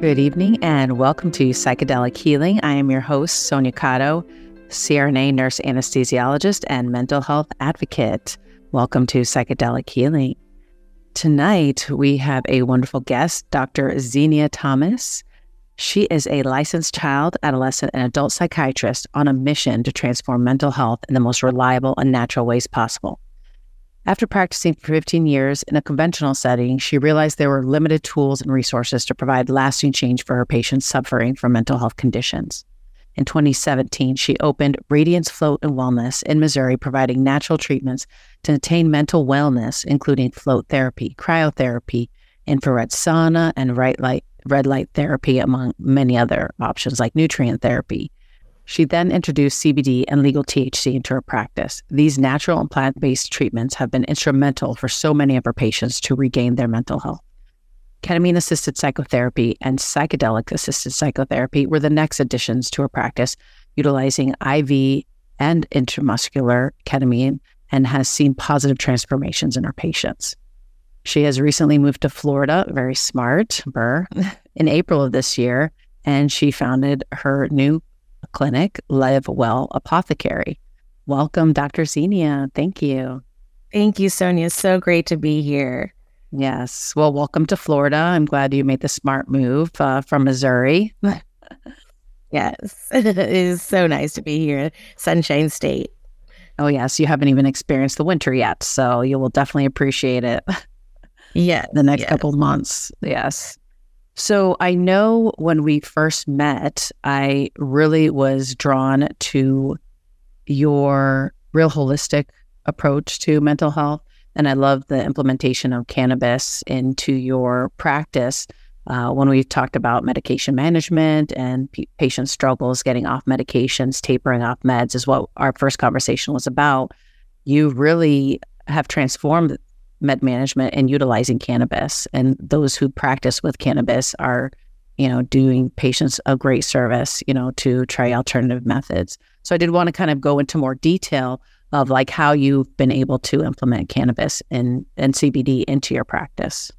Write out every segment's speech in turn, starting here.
Good evening and welcome to Psychedelic Healing. I am your host, Sonia Cotto, CRNA nurse anesthesiologist and mental health advocate. Welcome to Psychedelic Healing. Tonight, we have a wonderful guest, Dr. Zinia Thomas. She is a licensed child, adolescent, and adult psychiatrist on a mission to transform mental health in the most reliable and natural ways possible. After practicing for 15 years in a conventional setting, she realized there were limited tools and resources to provide lasting change for her patients suffering from mental health conditions. In 2017, she opened Radiance Float and Wellness in Missouri, providing natural treatments to attain mental wellness, including float therapy, cryotherapy, infrared sauna, and red light therapy, among many other options like nutrient therapy. She then introduced CBD and legal THC into her practice. These natural and plant based treatments have been instrumental for so many of her patients to regain their mental health. Ketamine assisted psychotherapy and psychedelic assisted psychotherapy were the next additions to her practice, utilizing IV and intramuscular ketamine and has seen positive transformations in her patients. She has recently moved to Florida, very smart, Burr, in April of this year, and she founded her new clinic, Live Well Apothecary. Welcome, Dr. Zinia. Thank you. Thank you, Sonia. So great to be here. Yes. Well, welcome to Florida. I'm glad you made the smart move uh, from Missouri. yes. it is so nice to be here, Sunshine State. Oh, yes. You haven't even experienced the winter yet. So you will definitely appreciate it. Yeah. the next yes. couple months. Yes. So I know when we first met, I really was drawn to your real holistic approach to mental health. And I love the implementation of cannabis into your practice. Uh, when we talked about medication management and p- patient struggles getting off medications, tapering off meds, is what our first conversation was about. You really have transformed med management and utilizing cannabis. And those who practice with cannabis are, you know, doing patients a great service, you know, to try alternative methods. So I did want to kind of go into more detail of like how you've been able to implement cannabis and, and CBD into your practice.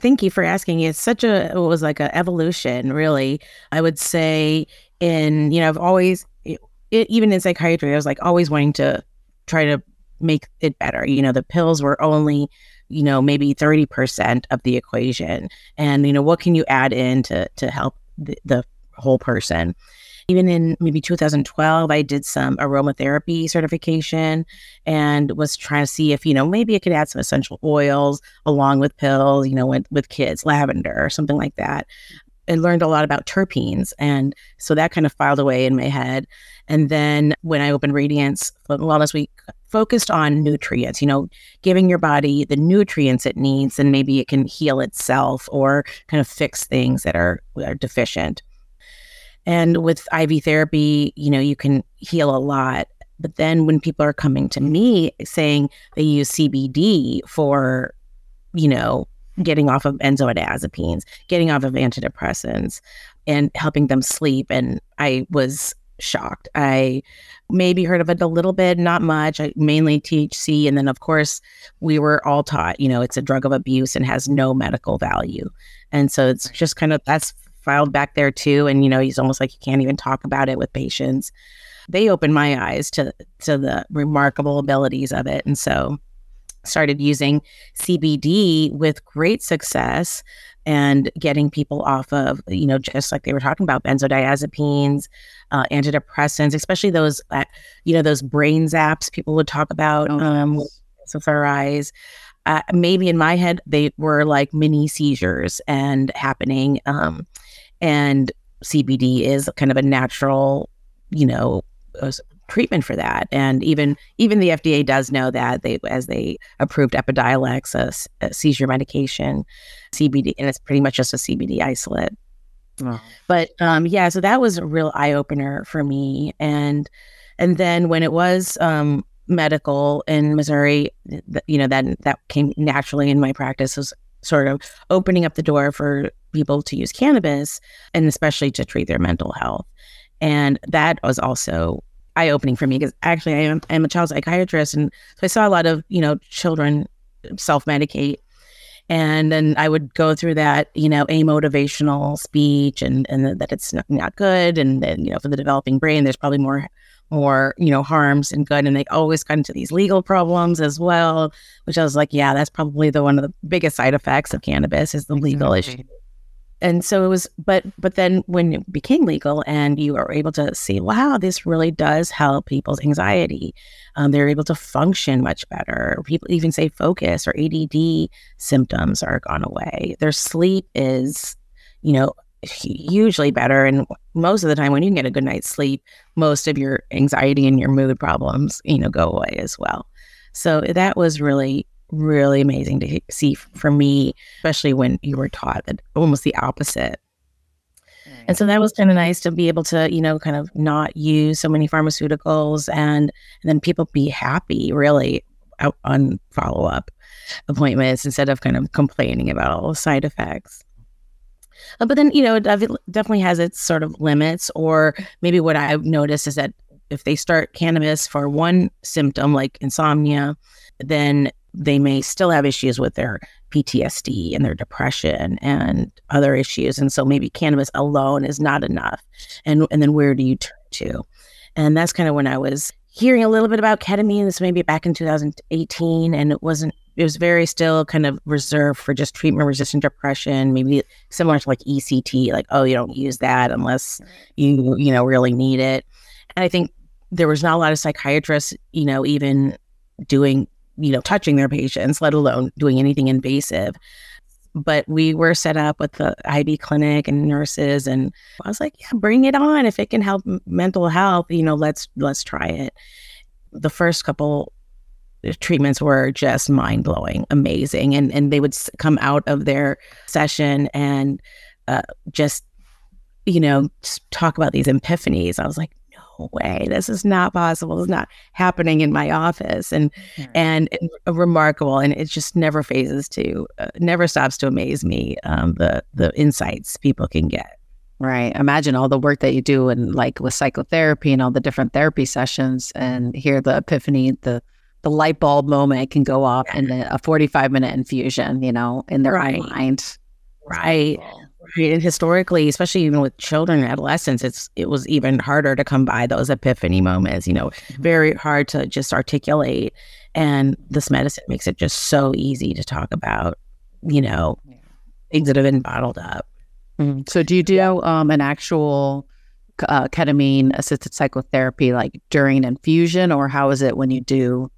Thank you for asking. It's such a, it was like an evolution, really. I would say in, you know, I've always, it, even in psychiatry, I was like always wanting to try to make it better. You know, the pills were only, you know, maybe 30% of the equation. And, you know, what can you add in to, to help the, the whole person? Even in maybe 2012, I did some aromatherapy certification and was trying to see if, you know, maybe I could add some essential oils along with pills, you know, with, with kids, lavender or something like that. And learned a lot about terpenes. And so that kind of filed away in my head. And then when I opened Radiance Wellness Week, focused on nutrients, you know, giving your body the nutrients it needs, and maybe it can heal itself or kind of fix things that are, are deficient. And with IV therapy, you know, you can heal a lot. But then when people are coming to me saying they use CBD for, you know, getting off of benzodiazepines, getting off of antidepressants, and helping them sleep, and I was shocked. I maybe heard of it a little bit, not much, I mainly THC. And then, of course, we were all taught, you know, it's a drug of abuse and has no medical value. And so it's just kind of that's filed back there too. And, you know, he's almost like you can't even talk about it with patients. They opened my eyes to to the remarkable abilities of it. And so started using CBD with great success and getting people off of, you know, just like they were talking about benzodiazepines, uh, antidepressants, especially those, uh, you know, those brain zaps people would talk about oh, um, eyes. Uh, maybe in my head, they were like mini seizures and happening. Um, and CBD is kind of a natural, you know, treatment for that. And even even the FDA does know that they as they approved Epidiolex, a, a seizure medication, CBD, and it's pretty much just a CBD isolate. Oh. But um, yeah, so that was a real eye opener for me. And and then when it was um, medical in Missouri, th- you know that that came naturally in my practice was sort of opening up the door for people to use cannabis and especially to treat their mental health. And that was also eye opening for me because actually I am I'm a child psychiatrist and so I saw a lot of you know children self medicate And then I would go through that, you know, a motivational speech and, and that it's not, not good. And then, you know, for the developing brain, there's probably more more you know harms and good and they always got into these legal problems as well which i was like yeah that's probably the one of the biggest side effects of cannabis is the exactly. legal issue and so it was but but then when it became legal and you are able to see wow this really does help people's anxiety um, they're able to function much better. People even say focus or add symptoms are gone away. Their sleep is you know hugely better. And most of the time when you get a good night's sleep most of your anxiety and your mood problems you know go away as well. So that was really really amazing to see for me, especially when you were taught that almost the opposite. And so that was kind of nice to be able to, you know, kind of not use so many pharmaceuticals and, and then people be happy really out on follow up appointments instead of kind of complaining about all the side effects. Uh, but then, you know, it definitely has its sort of limits. Or maybe what I've noticed is that if they start cannabis for one symptom like insomnia, then they may still have issues with their PTSD and their depression and other issues. And so maybe cannabis alone is not enough. And and then where do you turn to? And that's kind of when I was hearing a little bit about ketamine. This maybe back in 2018, and it wasn't. It was very still kind of reserved for just treatment resistant depression, maybe similar to like ECT, like oh you don't use that unless you you know really need it. And I think there was not a lot of psychiatrists, you know, even doing you know, touching their patients, let alone doing anything invasive. But we were set up with the IV clinic and nurses, and I was like, "Yeah, bring it on! If it can help mental health, you know, let's let's try it." The first couple treatments were just mind blowing, amazing, and and they would come out of their session and uh, just you know talk about these epiphanies. I was like, way. This is not possible. It's not happening in my office. And mm-hmm. and, and remarkable. And it just never phases to uh, never stops to amaze me um, the the insights people can get. Right. Imagine all the work that you do and like with psychotherapy and all the different therapy sessions and hear the epiphany, the the light bulb moment can go off yeah. in a 45 minute infusion, you know, in their right. mind. Right. Right. And historically, especially even with children and adolescents, it's it was even harder to come by those epiphany moments, you know, mm-hmm. very hard to just articulate. And this medicine makes it just so easy to talk about, you know, yeah. things that have been bottled up. Mm-hmm. So do you do um, an actual uh, ketamine assisted psychotherapy like during infusion or how is it when you do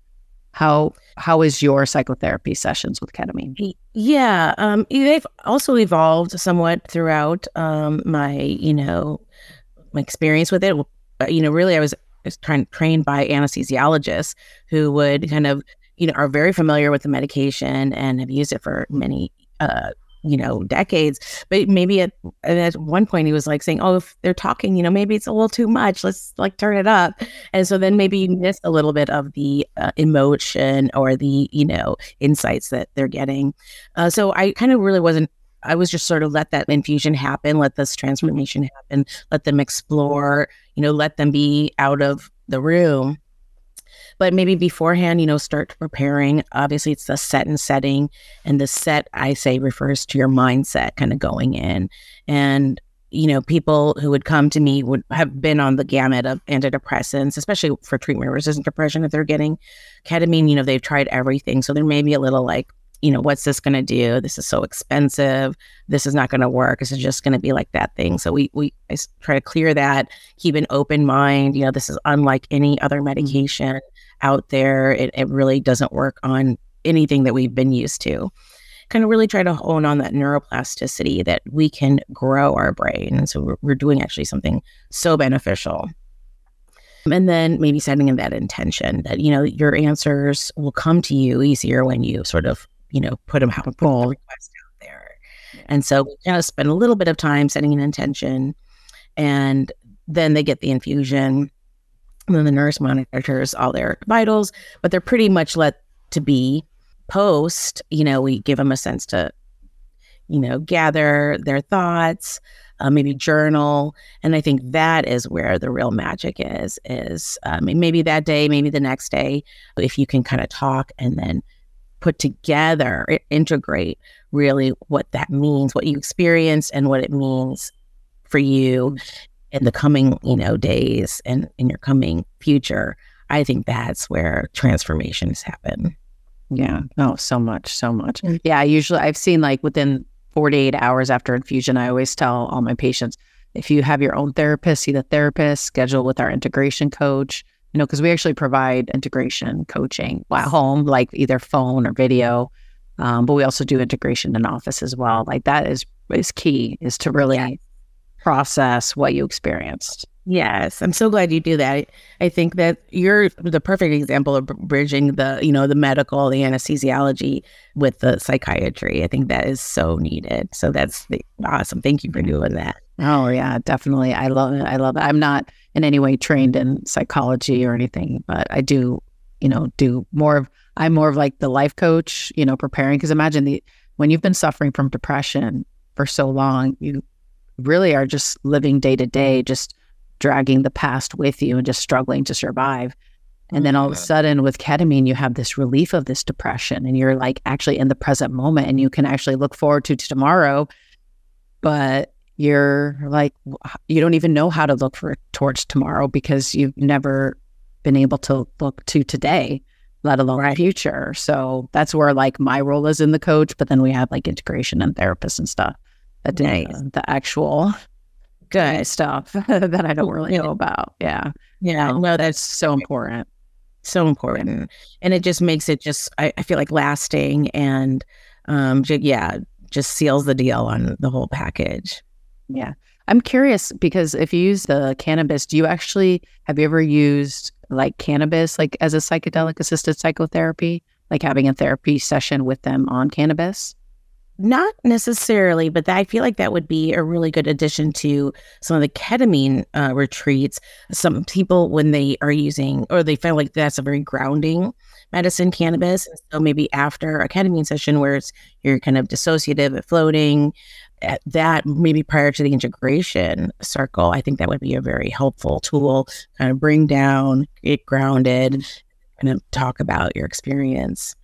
how how is your psychotherapy sessions with ketamine? Yeah, um, they've also evolved somewhat throughout um, my you know my experience with it. You know, really, I was, was trying, trained by anesthesiologists who would kind of you know are very familiar with the medication and have used it for many uh, you know decades. But maybe at, at one point he was like saying oh if they're talking you know maybe it's a little too much. Let's like turn it up. And so then maybe you miss a little bit of the uh, emotion or the you know insights that they're getting. Uh, so i kind of really wasn't I was just sort of let that infusion happen, let this transformation happen, let them explore, you know, let them be out of the room but maybe beforehand, you know, start preparing. Obviously, it's the set and setting. And the set, I say, refers to your mindset kind of going in. And you know, people who would come to me would have been on the gamut of antidepressants, especially for treatment resistant depression. If they're getting ketamine, you know, they've tried everything. So there may be a little like, you know, what's this going to do? This is so expensive. This is not going to work. This is just going to be like that thing. So we we I try to clear that, keep an open mind. You know, this is unlike any other mm-hmm. medication out there. It, it really doesn't work on anything that we've been used to. Kind of really try to hone on that neuroplasticity that we can grow our brain. And so we're, we're doing actually something so beneficial. And then maybe setting in that intention that, you know, your answers will come to you easier when you sort of, you know, put them out, put the request out there. And so we kind of spend a little bit of time setting an intention and then they get the infusion and then the nurse monitors all their vitals, but they're pretty much let to be post. You know, we give them a sense to, you know, gather their thoughts, uh, maybe journal, and I think that is where the real magic is. Is um, maybe that day, maybe the next day, if you can kind of talk and then put together, integrate really what that means, what you experience, and what it means for you in the coming, you know, days and in your coming future. I think that's where transformations happen. Yeah. Oh, so much, so much. Mm-hmm. Yeah. Usually I've seen like within 48 hours after infusion, I always tell all my patients if you have your own therapist, see the therapist, schedule with our integration coach, you know, because we actually provide integration coaching at home, like either phone or video. Um, but we also do integration in office as well. Like that is is key is to really yeah. process what you experienced. Yes, I'm so glad you do that. I think that you're the perfect example of bridging the, you know, the medical, the anesthesiology with the psychiatry. I think that is so needed. So that's the, awesome. Thank you for doing that. Oh yeah, definitely. I love it. I love it. I'm not in any way trained in psychology or anything, but I do, you know, do more of I'm more of like the life coach, you know, preparing because imagine the when you've been suffering from depression for so long, you really are just living day to day, just dragging the past with you and just struggling to survive. And then oh, all of a sudden, with ketamine, you have this relief of this depression, and you're like actually in the present moment, and you can actually look forward to, to tomorrow. But you're like, you don't even know how to look for towards tomorrow because you've never been able to look to today, let alone right. future. So that's where like my role is in the coach, but then we have like integration and therapists and stuff that nice. the, the actual good stuff that I don't really know about. Yeah. Yeah. Um, well, that's so important. So important. And it just makes it just, I, I feel like lasting and, um, j- yeah, just seals the deal on the whole package. Yeah. I'm curious because if you use the cannabis, do you actually, have you ever used like cannabis, like as a psychedelic assisted psychotherapy, like having a therapy session with them on cannabis? Not necessarily, but I feel like that would be a really good addition to some of the ketamine uh, retreats. Some people, when they are using, or they feel like that's a very grounding medicine, cannabis. And so maybe after a ketamine session where it's you're kind of dissociative, and floating, at that maybe prior to the integration circle, I think that would be a very helpful tool. Kind of bring down, get grounded, of talk about your experience.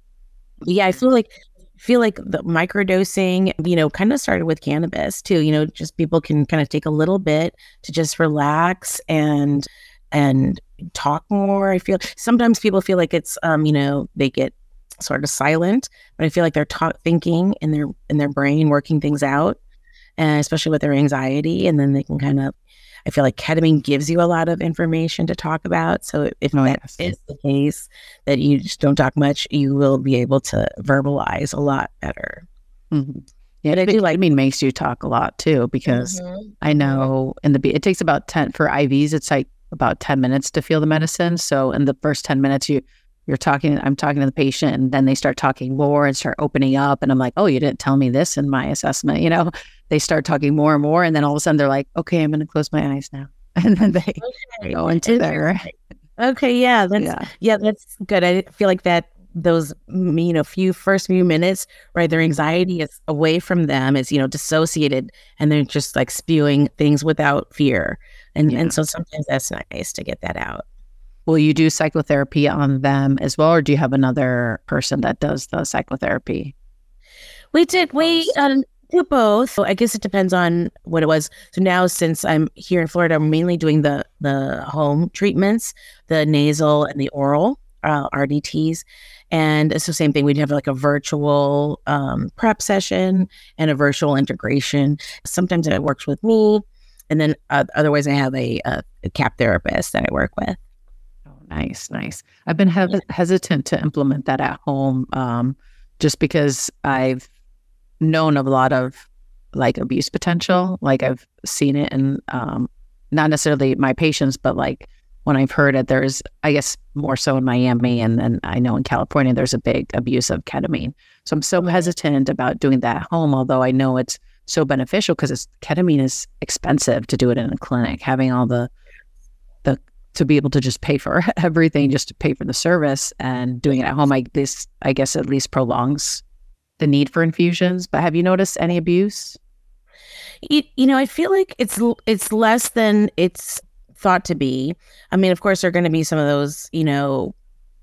Yeah, I feel like feel like the microdosing, you know, kind of started with cannabis too. You know, just people can kind of take a little bit to just relax and and talk more. I feel sometimes people feel like it's um, you know, they get sort of silent, but I feel like they're ta- thinking in their in their brain, working things out, and especially with their anxiety, and then they can kind of I feel like ketamine gives you a lot of information to talk about. So if oh, that yes. is the case that you just don't talk much, you will be able to verbalize a lot better. Mm-hmm. Yeah, but I do like. I mean, makes you talk a lot too because mm-hmm. I know in the it takes about ten for IVs. It's like about ten minutes to feel the medicine. So in the first ten minutes, you you're talking. I'm talking to the patient, and then they start talking more and start opening up, and I'm like, oh, you didn't tell me this in my assessment, you know they start talking more and more. And then all of a sudden they're like, okay, I'm going to close my eyes now. And then they okay. go into there. Okay. Yeah. That's, yeah. yeah, that's good. I feel like that those you know few first few minutes right their anxiety is away from them is you know dissociated and they're just like spewing things without fear and yeah. and so sometimes that's nice to get that out will you do psychotherapy on them as well or do you have another person that does the psychotherapy we did we um, do both. So I guess it depends on what it was. So now, since I'm here in Florida, I'm mainly doing the the home treatments, the nasal and the oral uh, RDTs. And so, same thing. We'd have like a virtual um, prep session and a virtual integration. Sometimes it works with me, and then uh, otherwise, I have a, a, a KAP therapist that I work with. Oh, nice, nice. I've been he- hesitant to implement that at home, um, just because I've known of a lot of like abuse potential. Like I've seen it in um, not necessarily my patients, but like when I've heard it, there's I guess more so in Miami and then I know in California there's a big abuse of ketamine. So I'm so hesitant about doing that at home, although I know it's so beneficial because it's ketamine is expensive to do it in a clinic. Having all the the to be able to just pay for everything, just to pay for the service and doing it at home, I this I guess at least prolongs the need for infusions, but have you noticed any abuse? You, you know, I feel like it's it's less than it's thought to be. I mean, of course, there are going to be some of those, you know,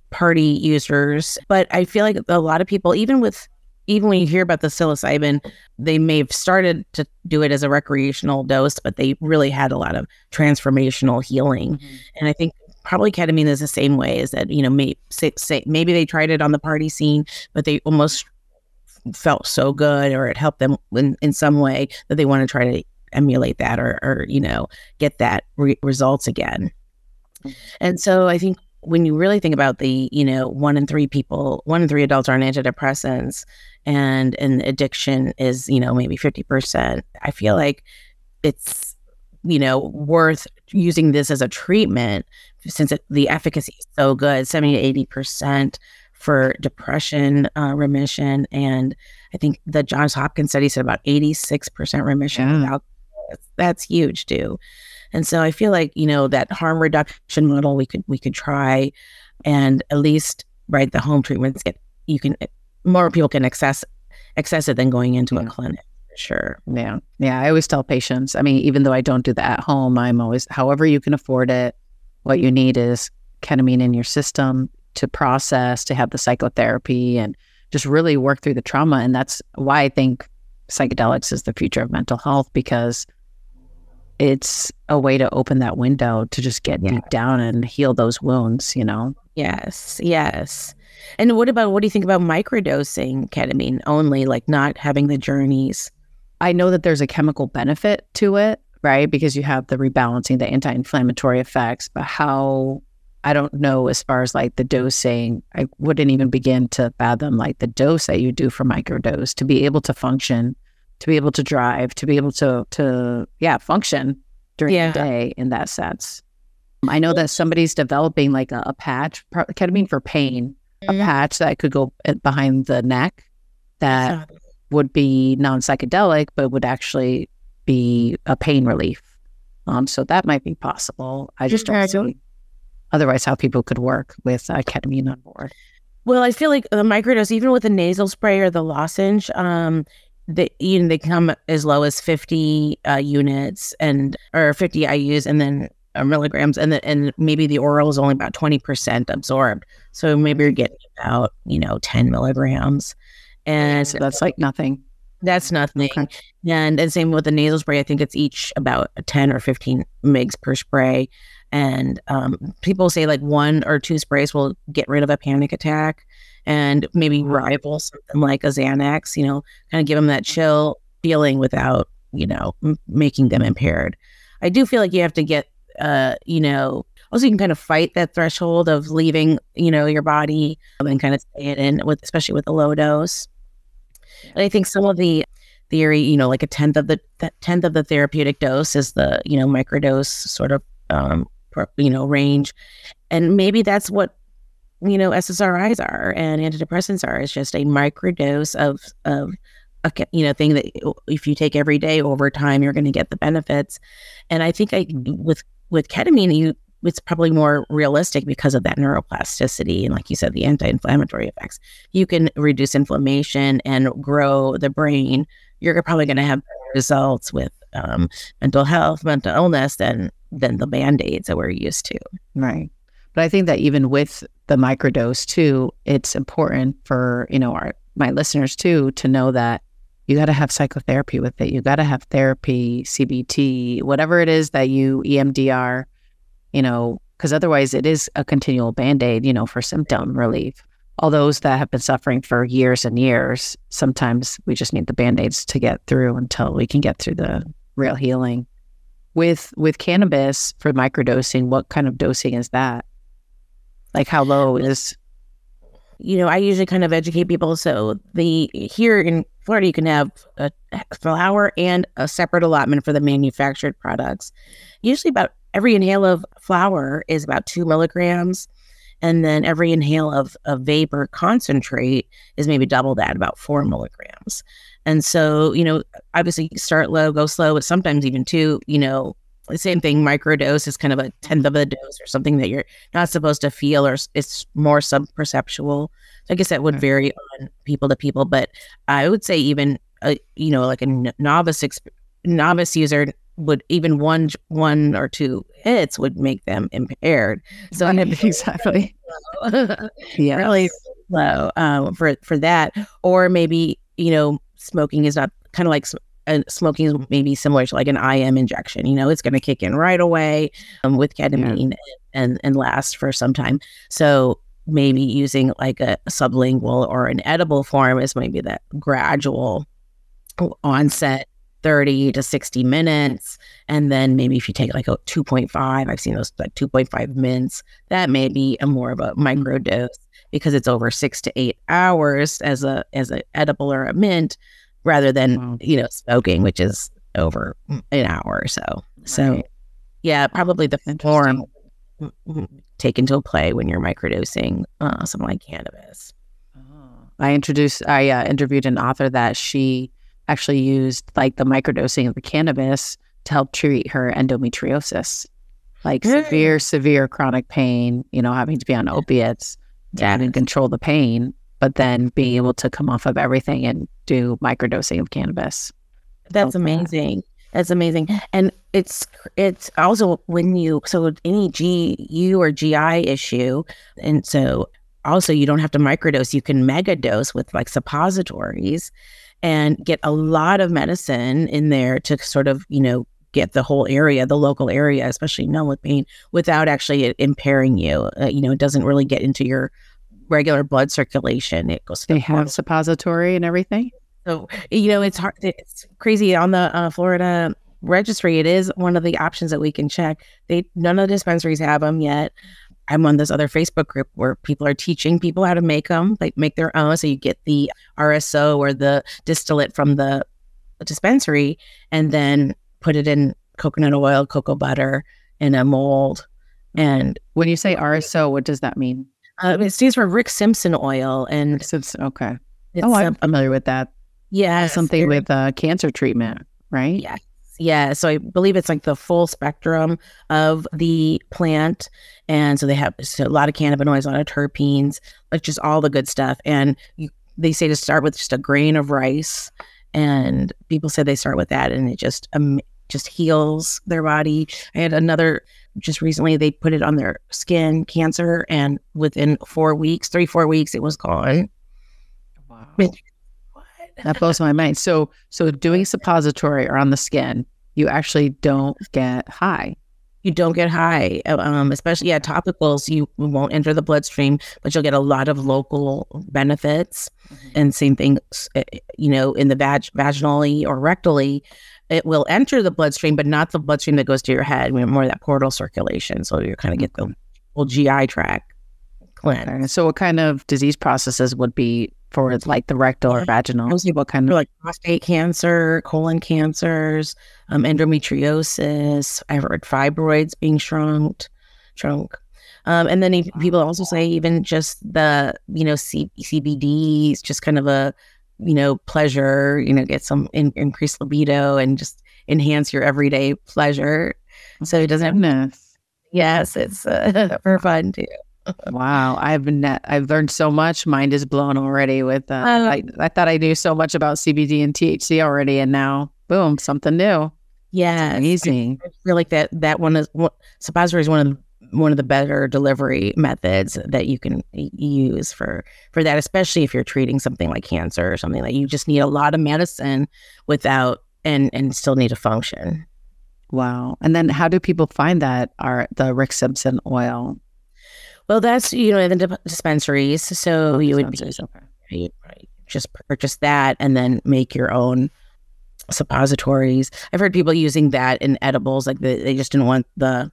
party users. But I feel like a lot of people, even with even when you hear about the psilocybin, they may have started to do it as a recreational dose, but they really had a lot of transformational healing. Mm-hmm. And I think probably ketamine is the same way is that, you know, may, say, say, maybe they tried it on the party scene, but they almost felt so good or it helped them in, in some way that they want to try to emulate that or, or you know, get that re- results again. Mm-hmm. And so I think when you really think about the, you know, one in three people, one in three adults are on antidepressants and an addiction is, you know, maybe 50%, I feel like it's, you know, worth using this as a treatment since it, the efficacy is so good 70 to 80% for depression uh, remission. And I think the Johns Hopkins study said about 86% remission yeah. without that's huge too. And so I feel like, you know, that harm reduction model we could we could try and at least right the home treatments get you can more people can access access it than going into yeah. a clinic for sure. Yeah. Yeah. I always tell patients, I mean, even though I don't do that at home, I'm always however you can afford it, what you need is ketamine in your system to process, to have the psychotherapy and just really work through the trauma. And that's why I think psychedelics is the future of mental health because it's a way to open that window to just get yeah. deep down and heal those wounds, you know? Yes, yes. And what about what do you think about microdosing ketamine only, like not having the journeys? I know that there's a chemical benefit to it, right? Because you have the rebalancing, the anti inflammatory effects, but how I don't know as far as like the dosing, I wouldn't even begin to fathom like the dose that you do for microdose to be able to function to be able to drive, to be able to to yeah function during yeah. the day in that sense. I know that somebody's developing like a, a patch, ketamine for pain, mm-hmm. a patch that could go behind the neck that would be non psychedelic, but would actually be a pain relief. Um, so that might be possible. I just don't see otherwise how people could work with uh, ketamine on board. Well, I feel like the microdose, even with the nasal spray or the lozenge, um, they you know they come as low as 50 uh, units and or 50 IU's and then uh, milligrams and the, and maybe the oral is only about 20% absorbed. So maybe you're getting about you know 10 milligrams. And so that's like nothing. That's nothing. Okay. and and same with the nasal spray i think it's each about 10 or 15 mgs per spray and um, people say like one or two sprays will get rid of a panic attack and maybe rival something like a Xanax, you know, kind of give them that mm-hmm. chill feeling without, you know, m- making them impaired. I do feel like you have to get, uh, you know, also you can kind of fight that threshold of leaving, you know, your body and kind of stay it in with, especially with the low dose. And I think some of the theory, you know, like a tenth of the tenth of the therapeutic dose is the, you know, microdose sort of, um, you know, range, and maybe that's what you know SSRIs are and antidepressants are. It's just a microdose of of a you know thing that if you take every day over time, you're going to get the benefits. And I think I with with ketamine, you it's probably more realistic because of that neuroplasticity and like you said the anti-inflammatory effects you can reduce inflammation and grow the brain you're probably going to have results with um, mental health mental illness than than the band-aids that we're used to right but I think that even with the microdose too, it's important for, you know, our my listeners too to know that you got to have psychotherapy with it. You got to have therapy, CBT, whatever it is that you EMDR, you know, because otherwise it is a continual band-aid, you know, for symptom relief. All those that have been suffering for years and years, sometimes we just need the band-aids to get through until we can get through the real healing. With with cannabis for microdosing, what kind of dosing is that? Like how low is you know, I usually kind of educate people. So the here in Florida, you can have a flower and a separate allotment for the manufactured products. Usually, about every inhale of flower is about two milligrams, and then every inhale of a vapor concentrate is maybe double that, about four milligrams. And so, you know, obviously start low, go slow, but sometimes even two, you know, the same thing microdose is kind of a tenth of a dose or something that you're not supposed to feel or it's more sub perceptual so i guess that would vary on people to people but i would say even a, you know like a novice exp- novice user would even one one or two hits would make them impaired. So exactly. yeah, really low um, for for that, or maybe you know smoking is not kind of like uh, smoking is maybe similar to like an IM injection. You know, it's going to kick in right away um, with ketamine yeah. and and last for some time. So maybe using like a sublingual or an edible form is maybe that gradual onset 30 to 60 minutes. And then maybe if you take like a 2.5, I've seen those like 2.5 minutes, that may be a more of a micro dose because it's over six to eight hours as a as an edible or a mint rather than wow. you know smoking which is over an hour or so right. so yeah probably the form taken to play when you're microdosing uh, something like cannabis oh. i introduced i uh, interviewed an author that she actually used like the microdosing of the cannabis to help treat her endometriosis, like severe, severe chronic pain, you know, having to be on opiates to yeah. and control the pain, but then being able to come off of everything and do microdosing of cannabis. That's amazing. That's amazing. And it's it's also when you so any GU or GI issue, and so also you don't have to microdose, you can mega dose with like suppositories and get a lot of medicine in there to sort of, you know, get the whole area, the local area, especially numb with pain, without actually impairing you. Uh, you know, it doesn't really get into your regular blood circulation. It goes. They have suppository and everything. So you know, it's hard. It's crazy on the uh, Florida registry. It is one of the options that we can check. They none of the dispensaries have them yet. I'm on this other Facebook group where people are teaching people how to make them, like make their own. So you get the RSO or the distillate from the dispensary and then put it in coconut oil, cocoa butter in a mold. And when you say RSO, what does that mean? Uh, it stands for Rick Simpson oil. And Simpson, okay. oh, I'm familiar with that. Yeah. Something with uh, cancer treatment, right? Yeah. Yeah, so I believe it's like the full spectrum of the plant, and so they have so a lot of cannabinoids, a lot of terpenes, like just all the good stuff. And you, they say to start with just a grain of rice, and people say they start with that, and it just um, just heals their body. I had another just recently; they put it on their skin cancer, and within four weeks, three four weeks, it was gone. Wow. That blows my mind. So, so doing suppository or on the skin, you actually don't get high. You don't get high, um, especially yeah, topicals. You won't enter the bloodstream, but you'll get a lot of local benefits. Mm-hmm. And same thing, uh, you know, in the vag- vaginally or rectally, it will enter the bloodstream, but not the bloodstream that goes to your head. We have more of that portal circulation, so you kind of get the mm-hmm. whole GI tract Okay. So, what kind of disease processes would be for like the rectal or vaginal? Mostly what kind of like prostate cancer, colon cancers, um, endometriosis. I've heard fibroids being shrunk, shrunk. Um, and then people also say even just the you know C- CBD is just kind of a you know pleasure. You know, get some in- increased libido and just enhance your everyday pleasure. So it doesn't. Have, yes, it's uh, for fun too wow, I've been I've learned so much. Mind is blown already. With uh, I, I thought I knew so much about CBD and THC already, and now boom, something new. Yeah, amazing. I feel like that that one is suppository is one of the one of the better delivery methods that you can use for for that, especially if you're treating something like cancer or something that you just need a lot of medicine without and and still need to function. Wow. And then how do people find that are the Rick Simpson oil? Well, that's you know in the dispensaries. So oh, you would be okay. right, just purchase that and then make your own suppositories. I've heard people using that in edibles, like they, they just didn't want the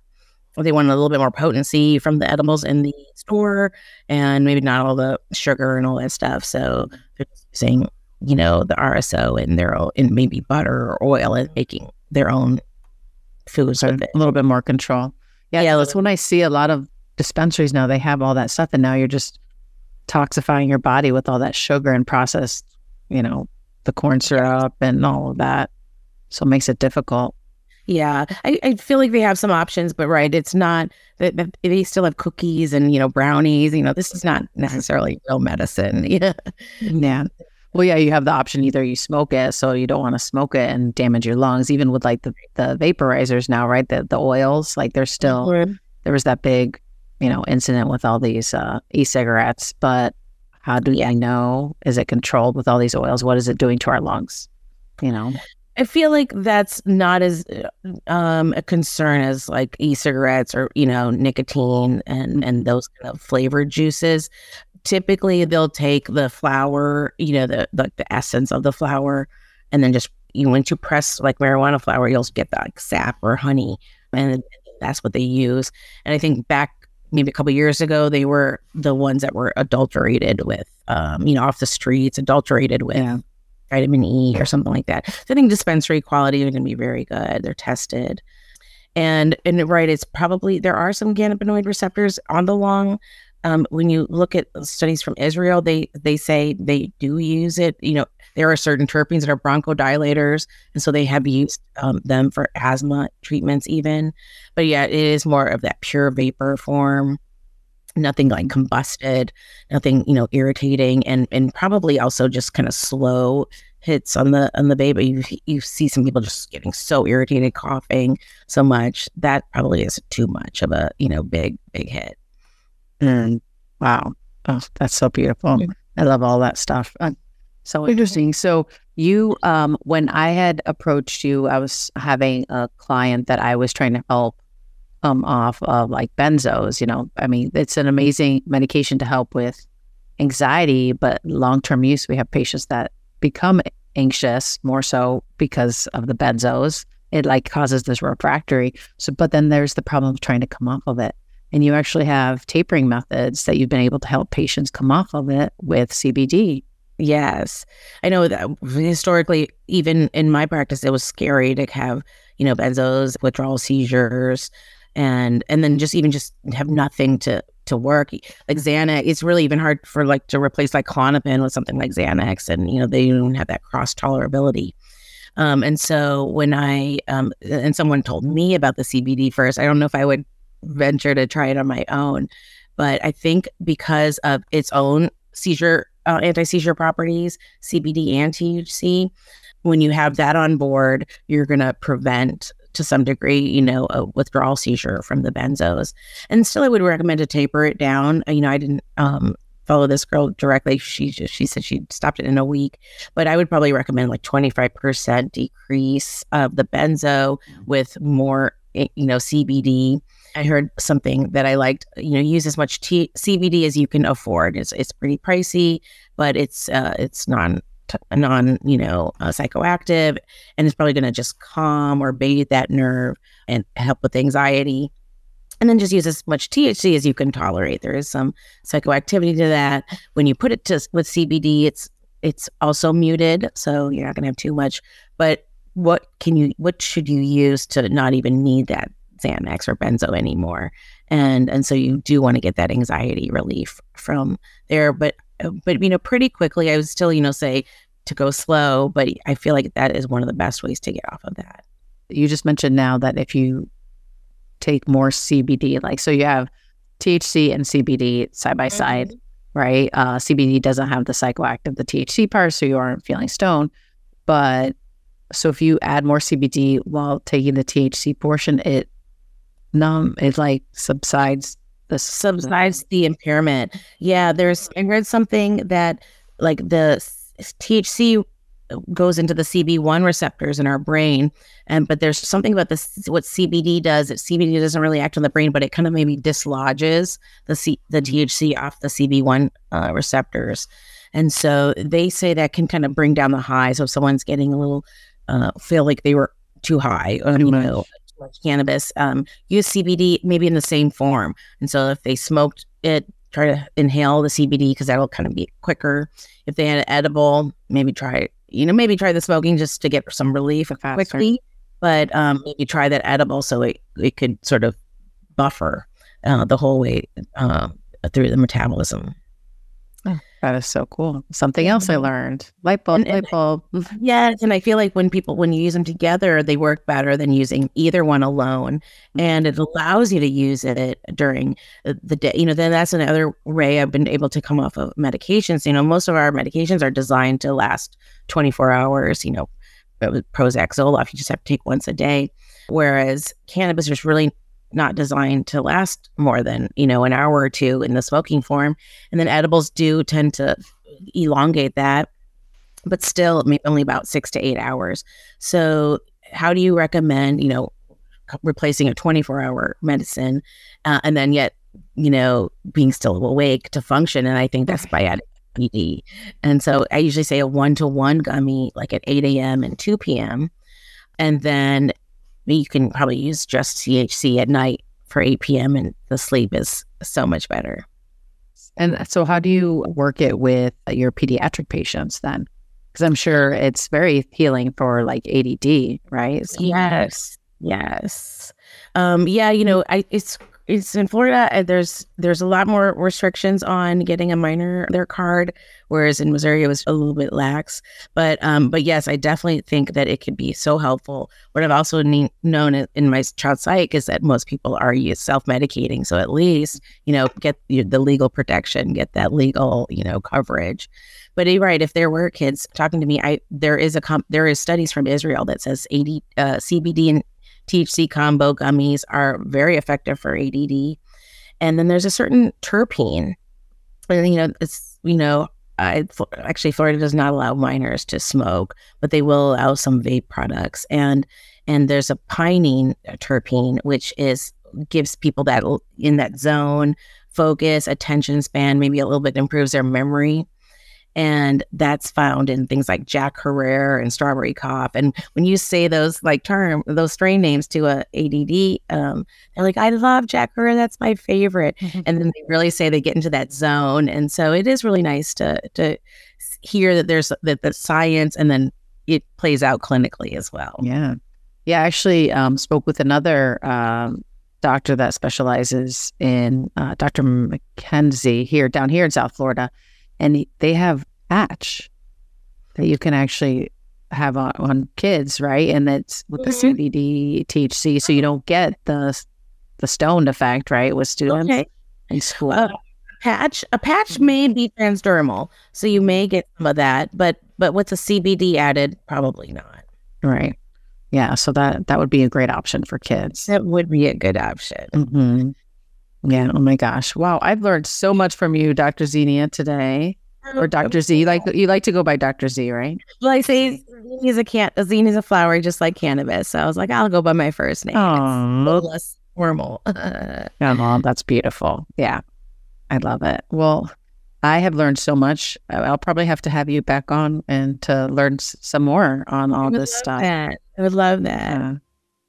they wanted a little bit more potency from the edibles in the store and maybe not all the sugar and all that stuff. So they're using, you know, the RSO in their own, in maybe butter or oil and making their own foods. A little bit more control. Yeah, yeah that's when I see a lot of dispensaries now they have all that stuff and now you're just toxifying your body with all that sugar and processed you know the corn syrup and all of that. So it makes it difficult. Yeah. I, I feel like they have some options but right it's not that they still have cookies and you know brownies you know this is not necessarily real medicine. Yeah. Yeah. Well, yeah, you have the option either you smoke it, so you don't want to smoke it and damage your lungs. Even with like the, the vaporizers now, right? The the oils, like they're still there was that big, you know, incident with all these uh, e-cigarettes. But how do I know? Is it controlled with all these oils? What is it doing to our lungs? You know, I feel like that's not as um, a concern as like e-cigarettes or you know nicotine and and those kind of flavored juices. Typically, they'll take the flower, you know, the like the essence of the flower, and then just you once you press like marijuana flower, you'll get that like sap or honey, and that's what they use. And I think back maybe a couple years ago, they were the ones that were adulterated with, um, you know, off the streets, adulterated with Yeah. vitamin E or something like that. So I think dispensary quality are going to be very good. They're tested. And and right, it's probably there are some cannabinoid receptors on the lung. Um, when you look at studies from Israel, they they say they do use it. You know, there are certain terpenes that are bronchodilators, and so they have used um, them for asthma treatments, even. But yeah, it is more of that pure vapor form. Nothing like combusted, nothing you know irritating, and and probably also just kind of slow hits on the on the baby. You you see some people just getting so irritated, coughing so much. That probably is too much of a you know big big hit. Mm. Wow. Oh, that's so beautiful. Yeah. I love all that stuff. Uh, so interesting. So you, um, when I had approached you, I was having a client that I was trying to help um off of like benzos. You know, I mean, it's an amazing medication to help with anxiety, but long term use, we have patients that become anxious more so because of the benzos. It like causes this refractory. So, but then there's the problem of trying to come off of it. And you actually have tapering methods that you've been able to help patients come off of it with CBD. Yes, I know that historically, even in my practice, it was scary to have you know benzos, withdrawal seizures, and and then just even just have nothing to to work like Xanax. It's really even hard for like to replace like Klonopin with something like Xanax, and you know they don't have that cross tolerability. Um, and so when I um, and someone told me about the CBD first, I don't know if I would venture to try it on my own, but I think because of its own seizure uh, anti-seizure properties, CBD and THC, when you have that on board, you're going to prevent to some degree, you know, a withdrawal seizure from the benzos. And still, I would recommend to taper it down. Uh, You know, I didn't um, follow this girl directly. She just, she said she stopped it in a week, but I would probably recommend like 25% decrease of the benzo with more, eh, you know, CBD. I heard something that I liked. You know, use as much T- CBD as you can afford. It's it's pretty pricey, but it's uh, it's non t- non you know uh, psychoactive, and it's probably going to just calm or bathe that nerve and help with anxiety. And then just use as much THC as you can tolerate. There is some psychoactivity to that. When you put it to with CBD, it's it's also muted, so you're not going to have too much. But what can you? What should you use to not even need that Xanax or benzo anymore. And and so you do want to get that anxiety relief from there. But but you know, pretty quickly I would still, you know, say to go slow, but I feel like that is one of the best ways to get off of that. You just mentioned now that if you take more CBD, like so you have THC and CBD side by side, right? Uh, CBD doesn't have the psychoactive, the THC part, so you aren't feeling stoned. But so if you add more CBD while taking the THC portion, it numb, it like subsides the Subsides the impairment. Yeah, there's I read something that like the THC goes into the CB1 receptors in our brain. And but there's something about this what CBD does. That CBD doesn't really act on the brain, but it kind of maybe dislodges the C, the THC off the CB1 uh, receptors. And so they say that can kind of bring down the high. So if someone's getting a little uh, feel like they were too high, Too you know, much cannabis, um, use CBD maybe in the same form. And so if they smoked it, try to inhale the CBD because that'll kind of be quicker. If they had an edible, maybe try you know maybe try the smoking just to get some relief Faster. quickly. But um, maybe try that edible so it it could sort of buffer uh, the whole way uh, through the metabolism. That is so cool. Something else I learned. Light bulb, And- and- light bulb. Mm-hmm. Yes, and I feel like when people when you use them together, they work better than using either one alone, and mm-hmm. it allows you to use it during the- day. You know, then that's another way I've been able to come off of medications. You know, most of our medications are designed to last 24 hours. You know, Prozac, Zoloft, you just have to take once a day, whereas cannabis is really not designed to last more than you know an hour or two in the smoking form, and then edibles do tend to elongate that but still only about six to eight hours. So, how do you recommend, you know, replacing a 24 hour medicine uh, and then yet, you know, being still awake to function? And I think that's by adding. And so I usually say a one to one gummy, like at 8 a.m. and 2 p.m. And then you can probably use just CHC at night for 8 p.m. and the sleep is so much better. And so, how do you work it with your pediatric patients then? Because I'm sure it's very healing for like ADD, right? So- Yes, yes. Um, yeah, you know, I it's it's in Florida. And there's there's a lot more restrictions on getting a minor their card, whereas in Missouri it was a little bit lax. But um, but yes, I definitely think that it could be so helpful. What I've also ne- known in, my child psych is that most people are self medicating, so at least you know get the legal protection, get that legal you know coverage. But you're right. If there were kids talking to me, I there is a com- there is studies from Israel that says AD, uh, CBD and THC combo gummies are very effective for ADD. And then there's a certain terpene, and you know it's you know I actually Florida does not allow minors to smoke, but they will allow some vape products. And and there's a pinene terpene which is gives people that in that zone focus, attention span, maybe a little bit improves their memory and that's found in things like Jack Herer and Strawberry Cough. And when you say those like term those strain names to a ADD, um, they're like, "I love Jack Herer. That's my favorite." Mhm. And then they really say they get into that zone. And so it is really nice to to hear that there's that the science and then it plays out clinically as well. Yeah. Yeah. I actually um, spoke with another um, doctor that specializes in uh, Dr. McKenzie here down here in South Florida. And he, they have patch that you can actually have on, on kids, right? And it's with the Mhm. CBD, THC. So you don't get the the stoned effect, right? With students Okay. in school. Uh, patch a patch may be transdermal, so you may get some of that, but but with the CBD added, probably not. right. Yeah. So that that would be a great option for kids. That would be a good option. hmm Yeah. Oh my gosh. Wow. I've learned so much from you, Dr. Zinia, today. Or Dr. Z. You like you like to go by Dr. Z, right? Well, I say he's a can zine is a flower just like cannabis. So I was like, I'll go by my first name. It's a little Oh, less formal. well, that's beautiful. Yeah. I love it. Well, I have learned so much. I'll probably have to have you back on and to learn s- some more on all this stuff. that. I would love that. Yeah.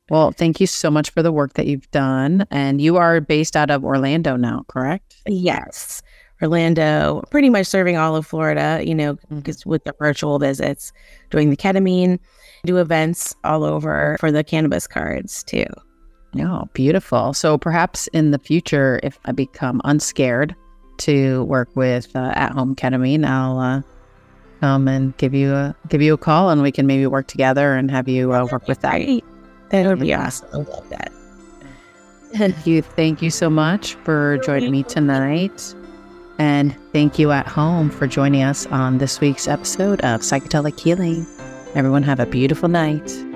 Well, thank you so much for the work that you've done. And you are based out of Orlando now, correct? Yes. Orlando, pretty much serving all of Florida, you know, Mhm. because with the virtual visits, doing the ketamine, do events all over for the cannabis cards too. Oh, beautiful. So perhaps in the future, if I become unscared to work with uh, at-home ketamine, I'll uh, come and give you a give you a call, and we can maybe work together and have you uh, work with that. Great. That would be awesome. I love that. Thank you. Thank you so much for joining me tonight. And thank you at home for joining us on this week's episode of Psychedelic Healing. Everyone have a beautiful night.